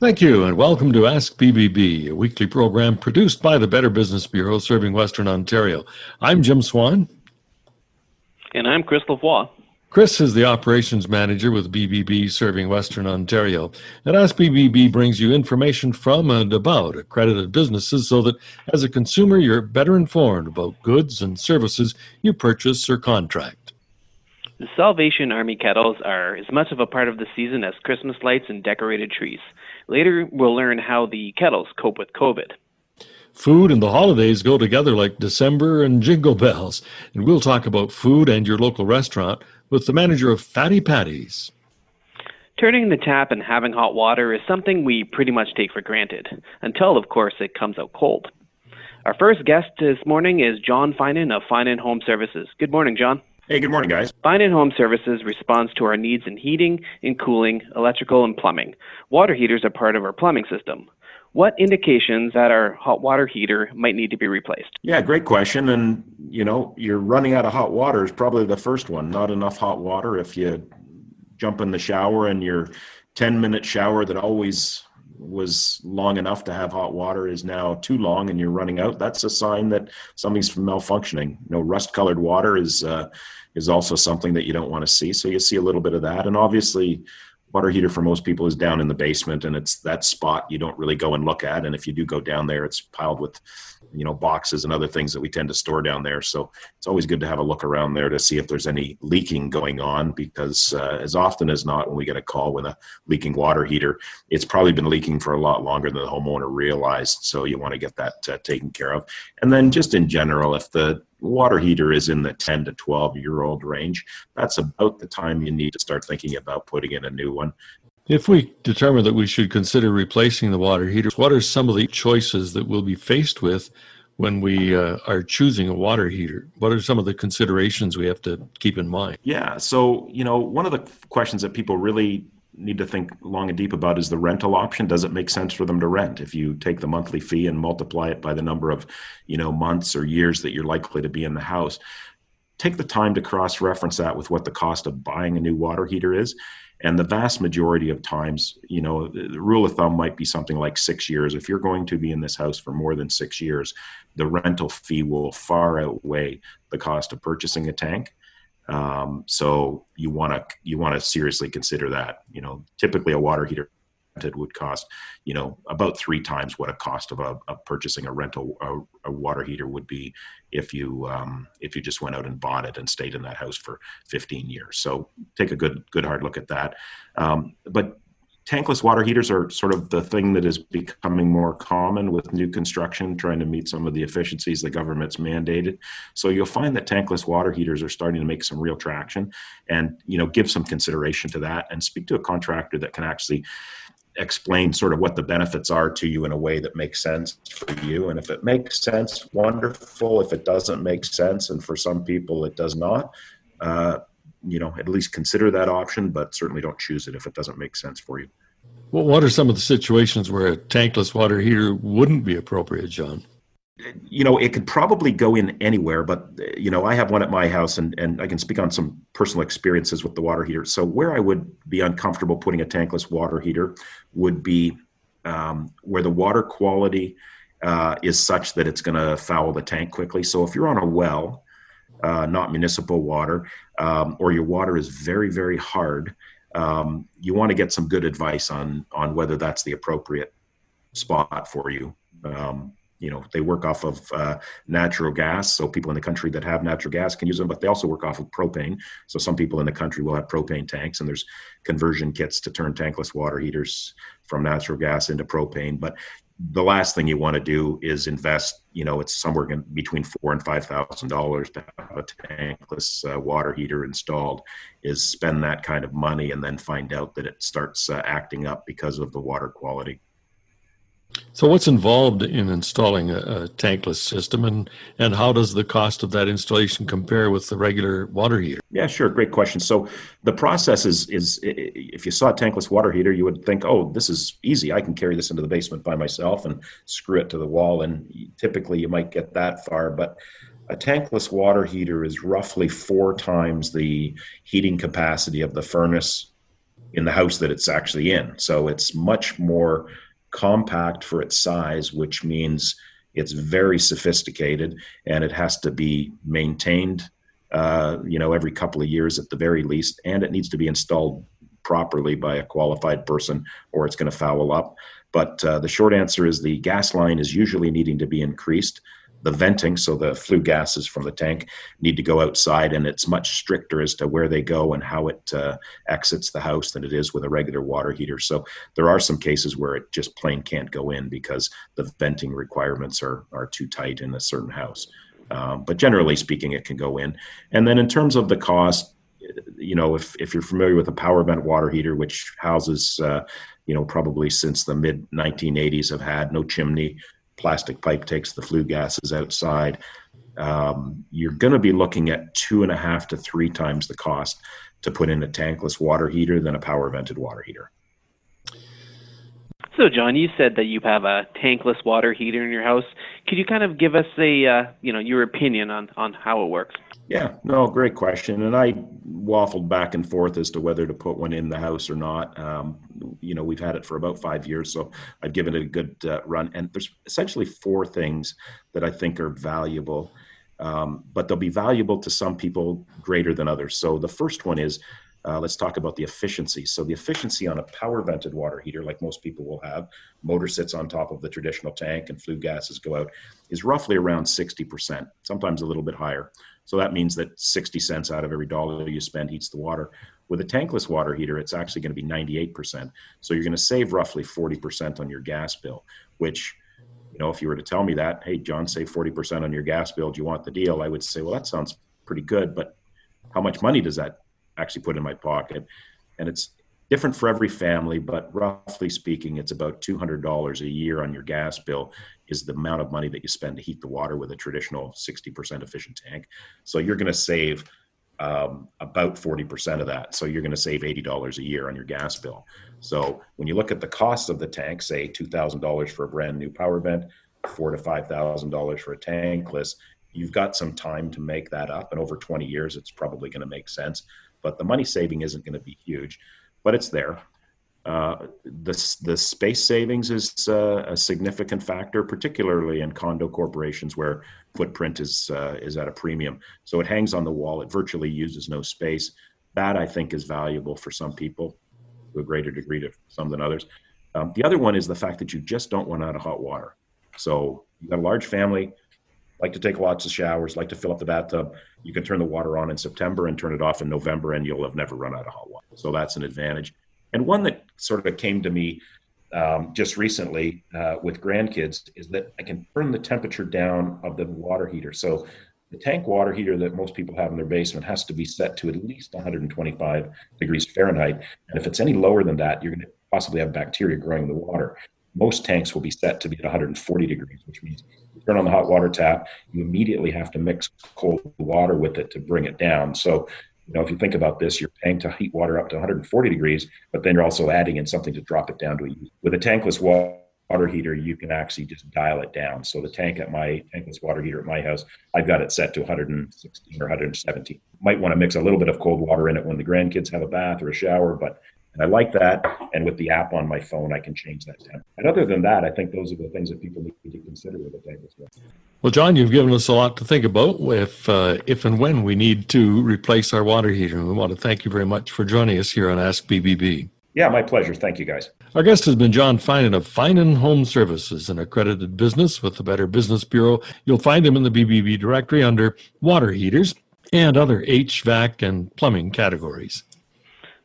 Thank you, and welcome to Ask BBB, a weekly program produced by the Better Business Bureau serving Western Ontario. I'm Jim Swan. And I'm Chris Lavoie. Chris is the operations manager with BBB serving Western Ontario. And Ask BBB brings you information from and about accredited businesses so that as a consumer, you're better informed about goods and services you purchase or contract. The Salvation Army kettles are as much of a part of the season as Christmas lights and decorated trees. Later, we'll learn how the kettles cope with COVID. Food and the holidays go together like December and jingle bells. And we'll talk about food and your local restaurant with the manager of Fatty Patties. Turning the tap and having hot water is something we pretty much take for granted, until, of course, it comes out cold. Our first guest this morning is John Finan of Finan Home Services. Good morning, John. Hey, good morning, guys. Finan Home Services responds to our needs in heating and cooling, electrical, and plumbing. Water heaters are part of our plumbing system. What indications that our hot water heater might need to be replaced? Yeah, great question. And, you know, you're running out of hot water is probably the first one. Not enough hot water. If you jump in the shower and your 10 minute shower that always was long enough to have hot water is now too long and you're running out, that's a sign that something's malfunctioning. You know, rust colored water is, uh, is also something that you don't want to see. So you see a little bit of that. And obviously, water heater for most people is down in the basement and it's that spot you don't really go and look at. And if you do go down there it's piled with you know boxes and other things that we tend to store down there. So it's always good to have a look around there to see if there's any leaking going on because uh, as often as not when we get a call with a leaking water heater it's probably been leaking for a lot longer than the homeowner realized. So you want to get that uh, taken care of. And then just in general if the water heater is in the 10 to 12 year old range, that's about the time you need to start thinking about putting in a new one. If we determine that we should consider replacing the water heater, what are some of the choices that we'll be faced with when we uh, are choosing a water heater? What are some of the considerations we have to keep in mind? Yeah, so, you know, one of the questions that people really need to think long and deep about is the rental option. Does it make sense for them to rent? If you take the monthly fee and multiply it by the number of, you know, months or years that you're likely to be in the house, take the time to cross reference that with what the cost of buying a new water heater is. And the vast majority of times, you know, the rule of thumb might be something like six years. If you're going to be in this house for more than six years, the rental fee will far outweigh the cost of purchasing a tank. Um, so you want to you want to seriously consider that. You know, typically a water heater would cost you know about three times what a cost of a, of purchasing a rental a, a, water heater would be if you um, if you just went out and bought it and stayed in that house for 15 years so take a good good hard look at that um, but tankless water heaters are sort of the thing that is becoming more common with new construction, trying to meet some of the efficiencies the government's mandated. So you'll find that tankless water heaters are starting to make some real traction, and you know give some consideration to that, and speak to a contractor that can actually explain sort of what the benefits are to you in a way that makes sense for you. And if it makes sense, wonderful. If it doesn't make sense, and for some people it does not. Uh, you know, at least consider that option, but certainly don't choose it if it doesn't make sense for you. Well, what are some of the situations where a tankless water heater wouldn't be appropriate, John? You know, it could probably go in anywhere, but you know, I have one at my house, and and I can speak on some personal experiences with the water heater. So, where I would be uncomfortable putting a tankless water heater would be um, where the water quality uh, is such that it's going to foul the tank quickly. So, if you're on a well uh, not municipal water, um, or your water is very, very hard, um, you want to get some good advice on on whether that's the appropriate spot for you. Um, you know, they work off of uh, natural gas, so people in the country that have natural gas can use them, but they also work off of propane. So some people in the country will have propane tanks, and there's conversion kits to turn tankless water heaters from natural gas into propane. But the last thing you want to do is invest. You know, it's somewhere between four and five thousand dollars to have a tankless uh, water heater installed. Is spend that kind of money and then find out that it starts uh, acting up because of the water quality. So, what's involved in installing a, a, tankless system, and and how does the cost of that installation compare with the regular water heater? Yeah, sure, great question. So, the process is is if you saw a tankless water heater, you would think, oh, this is easy. I can carry this into the basement by myself and screw it to the wall. And typically, you might get that far, but a tankless water heater is roughly four times the heating capacity of the furnace in the house that it's actually in. So it's much more compact for its size, which means it's very sophisticated and it has to be maintained, uh, you know, every couple of years at the very least, and it needs to be installed properly by a qualified person or it's going to foul up. But uh, the short answer is the gas line is usually needing to be increased the venting, so the flue gases from the tank need to go outside, and it's much stricter as to where they go and how it uh, exits the house than it is with a regular water heater. So there are some cases where it just plain can't go in because the venting requirements are are too tight in a certain house. Um, but generally speaking, it can go in. And then in terms of the cost, you know, if if you're familiar with a power vent water heater, which houses, uh, you know, probably since the mid 1980s have had no chimney plastic pipe takes the flue gases outside, um, you're going to be looking at two and a half to three times the cost to put in a tankless water heater than a power vented water heater. So, John, you said that you have a tankless water heater in your house. Could you kind of give us a, uh, you know, your opinion on on how it works? Yeah, no, great question. And I waffled back and forth as to whether to put one in the house or not. Um, you know, we've had it for about five years, so I've given it a good uh, run. And there's essentially four things that I think are valuable, um, but they'll be valuable to some people greater than others. So the first one is uh, let's talk about the efficiency. So the efficiency on a power vented water heater, like most people will have, motor sits on top of the traditional tank and flue gases go out, is roughly around 60%, sometimes a little bit higher. So that means that 60 cents out of every dollar you spend heats the water. With a tankless water heater, it's actually going to be 98%. So you're going to save roughly 40% on your gas bill, which you know, if you were to tell me that, hey, John, save 40% on your gas bill, do you want the deal? I would say, well, that sounds pretty good, but how much money does that actually put in my pocket. And it's different for every family, but roughly speaking, it's about $200 a year on your gas bill is the amount of money that you spend to heat the water with a traditional 60% efficient tank. So you're going to save um, about 40% of that. So you're going to save $80 a year on your gas bill. So when you look at the cost of the tank, say $2,000 for a brand new power vent, four to $5,000 for a tankless, you've got some time to make that up. And over 20 years, it's probably going to make sense but the money saving isn't going to be huge, but it's there. Uh, the, the space savings is uh, a significant factor, particularly in condo corporations where footprint is uh, is at a premium. So it hangs on the wall. It virtually uses no space. That I think is valuable for some people, to a greater degree to some than others. Um, the other one is the fact that you just don't run out of hot water. So you've got a large family like to take lots of showers, like to fill up the bathtub. You can turn the water on in September and turn it off in November, and you'll have never run out of hot water. So that's an advantage. And one that sort of came to me um, just recently uh, with grandkids is that I can turn the temperature down of the water heater. So the tank water heater that most people have in their basement has to be set to at least 125 degrees Fahrenheit. And if it's any lower than that, you're going to possibly have bacteria growing in the water. Most tanks will be set to be at 140 degrees, which means you turn on the hot water tap, you immediately have to mix cold water with it to bring it down. So, you know, if you think about this, you're paying to heat water up to 140 degrees, but then you're also adding in something to drop it down to a with a tankless water heater, you can actually just dial it down. So the tank at my tankless water heater at my house, I've got it set to 116 or 117. Might want to mix a little bit of cold water in it when the grandkids have a bath or a shower, but and I like that. And with the app on my phone, I can change that temp. And other than that, I think those are the things that people need to consider with a tankless well. Well, John, you've given us a lot to think about if, uh, if and when we need to replace our water heater. And we want to thank you very much for joining us here on Ask BBB. Yeah, my pleasure. Thank you, guys. Our guest has been John Finan of Finan Home Services, an accredited business with the Better Business Bureau. You'll find him in the BBB directory under water heaters and other HVAC and plumbing categories.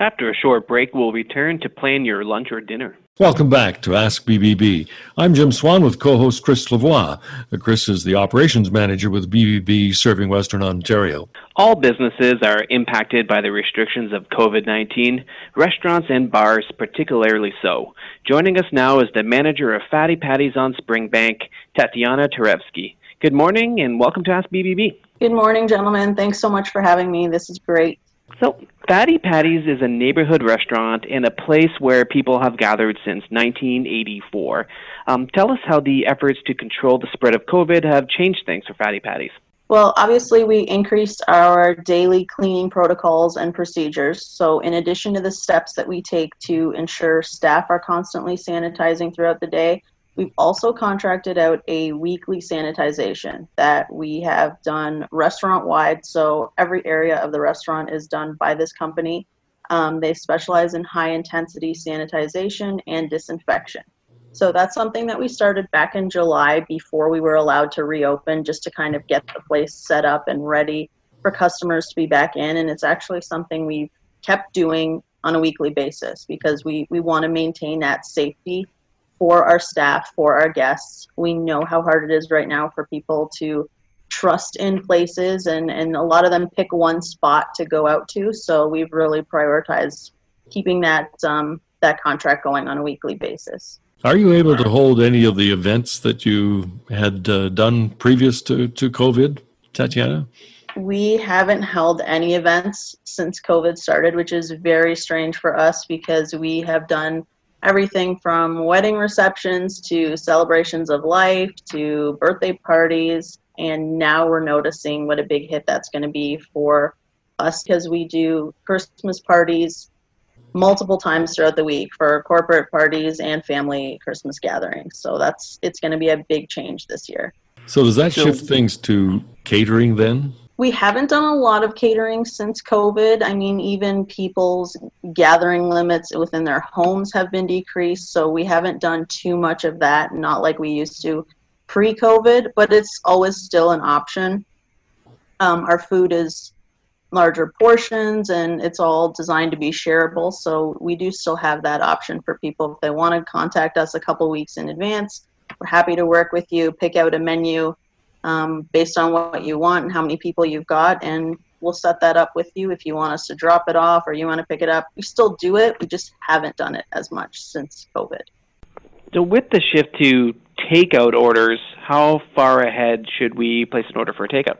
After a short break, we'll return to plan your lunch or dinner. Welcome back to Ask BBB. I'm Jim Swan with co-host Chris Lavoie. Chris is the operations manager with BBB serving Western Ontario. All businesses are impacted by the restrictions of COVID-19, restaurants and bars particularly so. Joining us now is the manager of Fatty Patties on Springbank, Tatiana Terevsky. Good morning and welcome to Ask BBB. Good morning, gentlemen. Thanks so much for having me. This is great. So, Fatty Patties is a neighborhood restaurant and a place where people have gathered since 1984. Um, tell us how the efforts to control the spread of COVID have changed things for Fatty Patties. Well, obviously, we increased our daily cleaning protocols and procedures. So, in addition to the steps that we take to ensure staff are constantly sanitizing throughout the day, we've also contracted out a weekly sanitization that we have done restaurant wide. So, every area of the restaurant is done by this company. Um, they specialize in high intensity sanitization and disinfection. So that's something that we started back in July before we were allowed to reopen, just to kind of get the place set up and ready for customers to be back in. And it's actually something we've kept doing on a weekly basis because we, we want to maintain that safety for our staff, for our guests. We know how hard it is right now for people to trust in places, and, and a lot of them pick one spot to go out to. So we've really prioritized keeping that um, that contract going on a weekly basis. Are you able to hold any of the events that you had uh, done previous to, to COVID, Tatiana? We haven't held any events since COVID started, which is very strange for us because we have done everything from wedding receptions to celebrations of life to birthday parties. And now we're noticing what a big hit that's going to be for us because we do Christmas parties multiple times throughout the week for corporate parties and family Christmas gatherings. So that's it's going to be a big change this year. So does that shift things to catering then? We haven't done a lot of catering since COVID. I mean, even people's gathering limits within their homes have been decreased, so we haven't done too much of that, not like we used to pre COVID, but it's always still an option. Um, our food is larger portions and it's all designed to be shareable so we do still have that option for people if they want to contact us a couple weeks in advance we're happy to work with you pick out a menu um, based on what you want and how many people you've got and we'll set that up with you if you want us to drop it off or you want to pick it up. We still do it we just haven't done it as much since covid. So with the shift to takeout orders how far ahead should we place an order for a takeout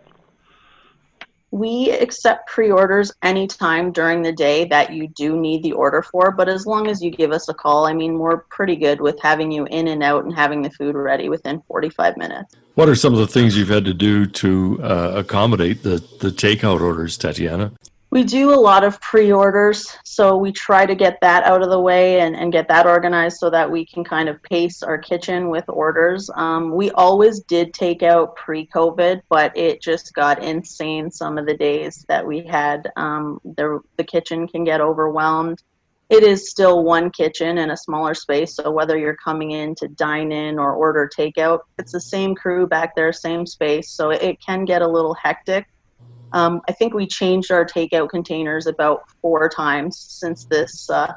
we accept pre-orders anytime during the day that you do need the order for, but as long as you give us a call, I mean, we're pretty good with having you in and out and having the food ready within 45 minutes. What are some of the things you've had to do to uh, accommodate the, the takeout orders, Tatiana? We do a lot of pre orders, so we try to get that out of the way and, and get that organized so that we can kind of pace our kitchen with orders. Um, we always did take out pre COVID, but it just got insane some of the days that we had. Um, the, the kitchen can get overwhelmed. It is still one kitchen in a smaller space, so whether you're coming in to dine in or order takeout, it's the same crew back there, same space, so it can get a little hectic um, I think we changed our takeout containers about four times since this uh,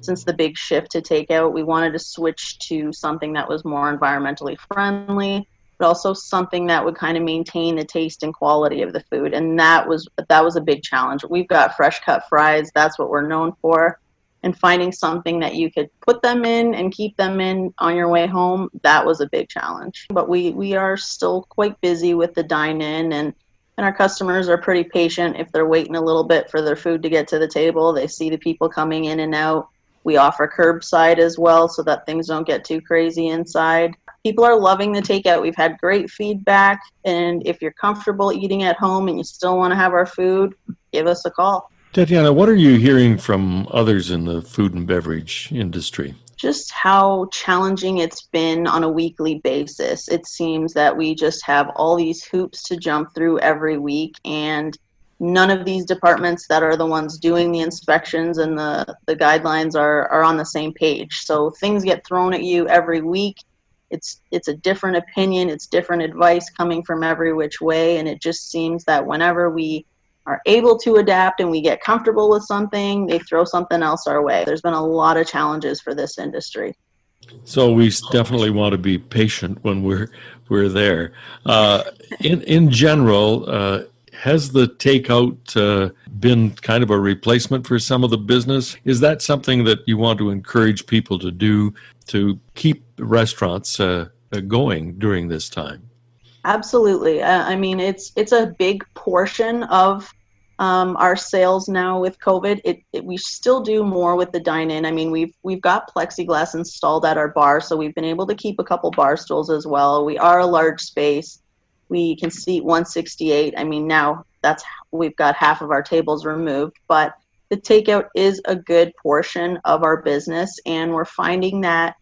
since the big shift to takeout. We wanted to switch to something that was more environmentally friendly, but also something that would kind of maintain the taste and quality of the food. And that was that was a big challenge. We've got fresh cut fries. That's what we're known for. And finding something that you could put them in and keep them in on your way home, that was a big challenge. But we, we are still quite busy with the dine in and and our customers are pretty patient if they're waiting a little bit for their food to get to the table. They see the people coming in and out. We offer curbside as well so that things don't get too crazy inside. People are loving the takeout. We've had great feedback. And if you're comfortable eating at home and you still want to have our food, give us a call. Tatiana, what are you hearing from others in the food and beverage industry? Just how challenging it's been on a weekly basis. It seems that we just have all these hoops to jump through every week, and none of these departments that are the ones doing the inspections and the, the guidelines are, are on the same page. So things get thrown at you every week. It's it's a different opinion, it's different advice coming from every which way, and it just seems that whenever we are able to adapt and we get comfortable with something, they throw something else our way. There's been a lot of challenges for this industry. So we definitely want to be patient when we're we're there. Uh, in in general, uh, has the takeout uh, been kind of a replacement for some of the business? Is that something that you want to encourage people to do to keep restaurants uh, going during this time? Absolutely. Uh, I mean, it's it's a big portion of um, our sales now with COVID. It, it, we still do more with the dine-in. I mean, we've we've got plexiglass installed at our bar, so we've been able to keep a couple bar stools as well. We are a large space, we can seat 168. I mean, now that's we've got half of our tables removed, but the takeout is a good portion of our business, and we're finding that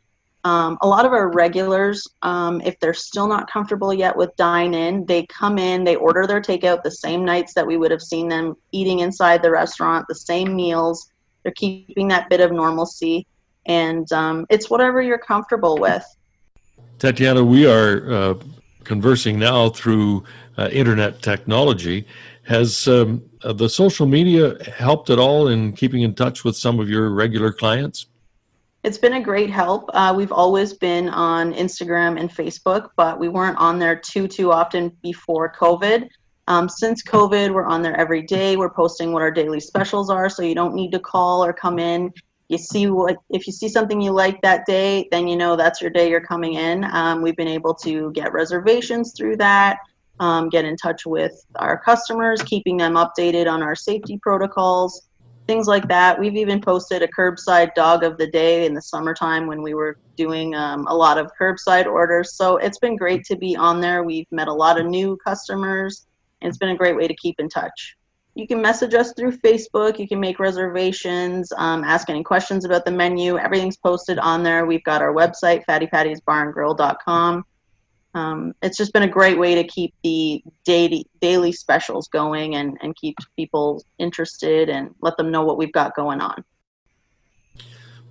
um, a lot of our regulars, um, if they're still not comfortable yet with dine in, they come in, they order their takeout the same nights that we would have seen them eating inside the restaurant, the same meals. They're keeping that bit of normalcy, and um, it's whatever you're comfortable with. Tatiana, we are uh, conversing now through uh, internet technology. Has um, uh, the social media helped at all in keeping in touch with some of your regular clients? It's been a great help. Uh, we've always been on Instagram and Facebook, but we weren't on there too too often before COVID. Um, since COVID, we're on there every day. We're posting what our daily specials are, so you don't need to call or come in. You see what if you see something you like that day, then you know that's your day you're coming in. Um, we've been able to get reservations through that, um, get in touch with our customers, keeping them updated on our safety protocols things like that. We've even posted a curbside dog of the day in the summertime when we were doing um, a lot of curbside orders. So it's been great to be on there. We've met a lot of new customers, and it's been a great way to keep in touch. You can message us through Facebook. You can make reservations, um, ask any questions about the menu. Everything's posted on there. We've got our website, fattypattiesbarandgrill.com um, it's just been a great way to keep the daily daily specials going and, and keep people interested and let them know what we've got going on.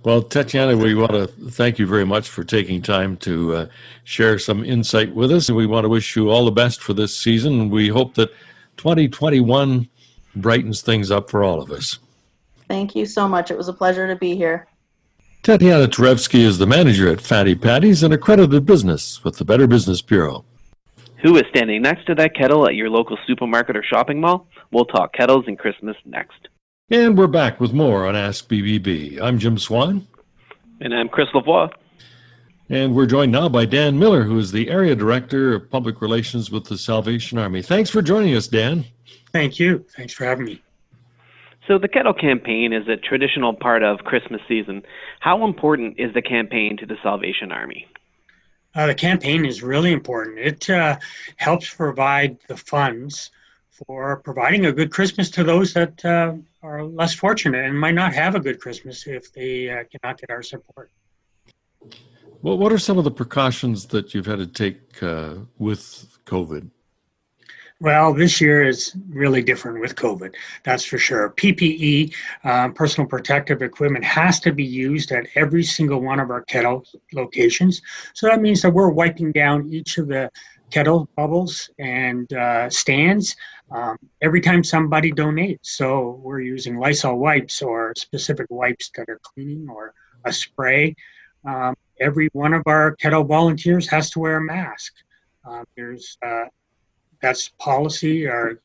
Well, Tatiana, we want to thank you very much for taking time to uh, share some insight with us. And we want to wish you all the best for this season. We hope that 2021 brightens things up for all of us. Thank you so much. It was a pleasure to be here. Tatiana Tarevsky is the manager at Fatty Patties, an accredited business with the Better Business Bureau. Who is standing next to that kettle at your local supermarket or shopping mall? We'll talk kettles and Christmas next. And we're back with more on Ask BBB. I'm Jim Swan. And I'm Chris Lavoie. And we're joined now by Dan Miller, who is the Area Director of Public Relations with the Salvation Army. Thanks for joining us, Dan. Thank you. Thanks for having me. So, the Kettle campaign is a traditional part of Christmas season. How important is the campaign to the Salvation Army? Uh, the campaign is really important. It uh, helps provide the funds for providing a good Christmas to those that uh, are less fortunate and might not have a good Christmas if they uh, cannot get our support. Well, what are some of the precautions that you've had to take uh, with COVID? Well, this year is really different with COVID, that's for sure. PPE, um, personal protective equipment, has to be used at every single one of our kettle locations. So that means that we're wiping down each of the kettle bubbles and uh, stands um, every time somebody donates. So we're using Lysol wipes or specific wipes that are cleaning or a spray. Um, every one of our kettle volunteers has to wear a mask. Uh, there's uh, that's policy or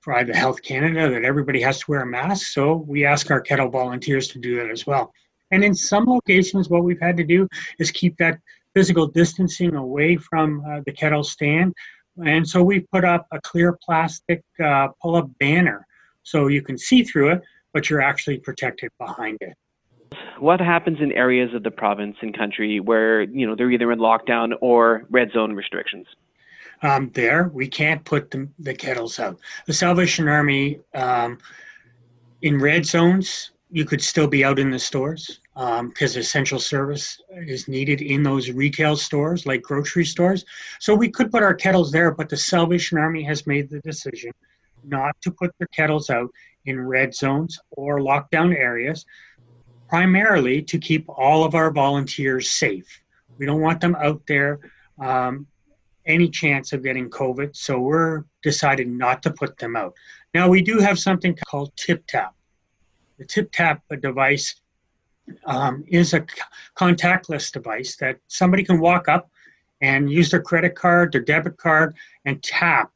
Private Health Canada that everybody has to wear a mask. So we ask our kettle volunteers to do that as well. And in some locations, what we've had to do is keep that physical distancing away from uh, the kettle stand. And so we put up a clear plastic uh, pull up banner so you can see through it, but you're actually protected behind it. What happens in areas of the province and country where you know they're either in lockdown or red zone restrictions? Um, there. We can't put the, the kettles out. The Salvation Army um, in red zones, you could still be out in the stores because um, essential service is needed in those retail stores like grocery stores. So we could put our kettles there, but the Salvation Army has made the decision not to put their kettles out in red zones or lockdown areas, primarily to keep all of our volunteers safe. We don't want them out there um, any chance of getting COVID, so we're decided not to put them out. Now we do have something called Tip Tap. The Tip Tap device um, is a contactless device that somebody can walk up and use their credit card, their debit card, and tap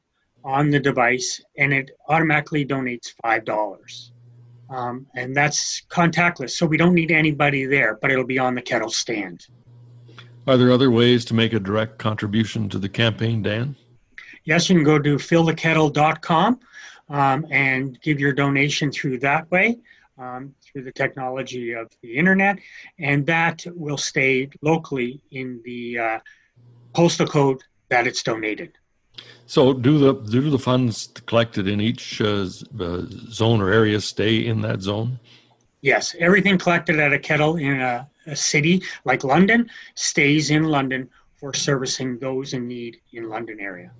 on the device, and it automatically donates five dollars. Um, and that's contactless, so we don't need anybody there, but it'll be on the kettle stand. Are there other ways to make a direct contribution to the campaign, Dan? Yes, you can go to fillthekettle.com um, and give your donation through that way, um, through the technology of the internet, and that will stay locally in the uh, postal code that it's donated. So, do the do the funds collected in each uh, uh, zone or area stay in that zone? Yes, everything collected at a kettle in a, a city like London stays in London for servicing those in need in London area.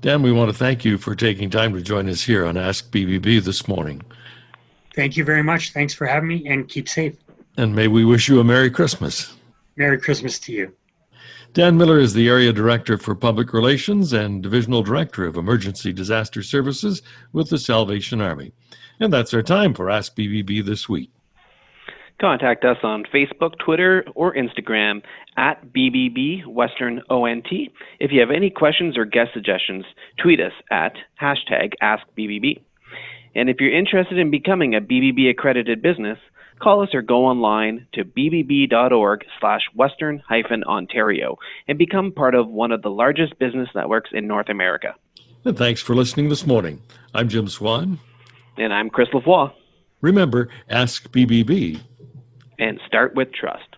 Dan, we want to thank you for taking time to join us here on Ask BBB this morning. Thank you very much. Thanks for having me and keep safe. And may we wish you a Merry Christmas. Merry Christmas to you. Dan Miller is the Area Director for Public Relations and Divisional Director of Emergency Disaster Services with the Salvation Army. And that's our time for Ask BBB this week. Contact us on Facebook, Twitter, or Instagram at BBB Western ONT. If you have any questions or guest suggestions, tweet us at hashtag AskBBB. And if you're interested in becoming a BBB accredited business, call us or go online to bbb.org slash western hyphen Ontario and become part of one of the largest business networks in North America. And thanks for listening this morning. I'm Jim Swan. And I'm Chris Lavoie. Remember, ask BBB. And start with trust.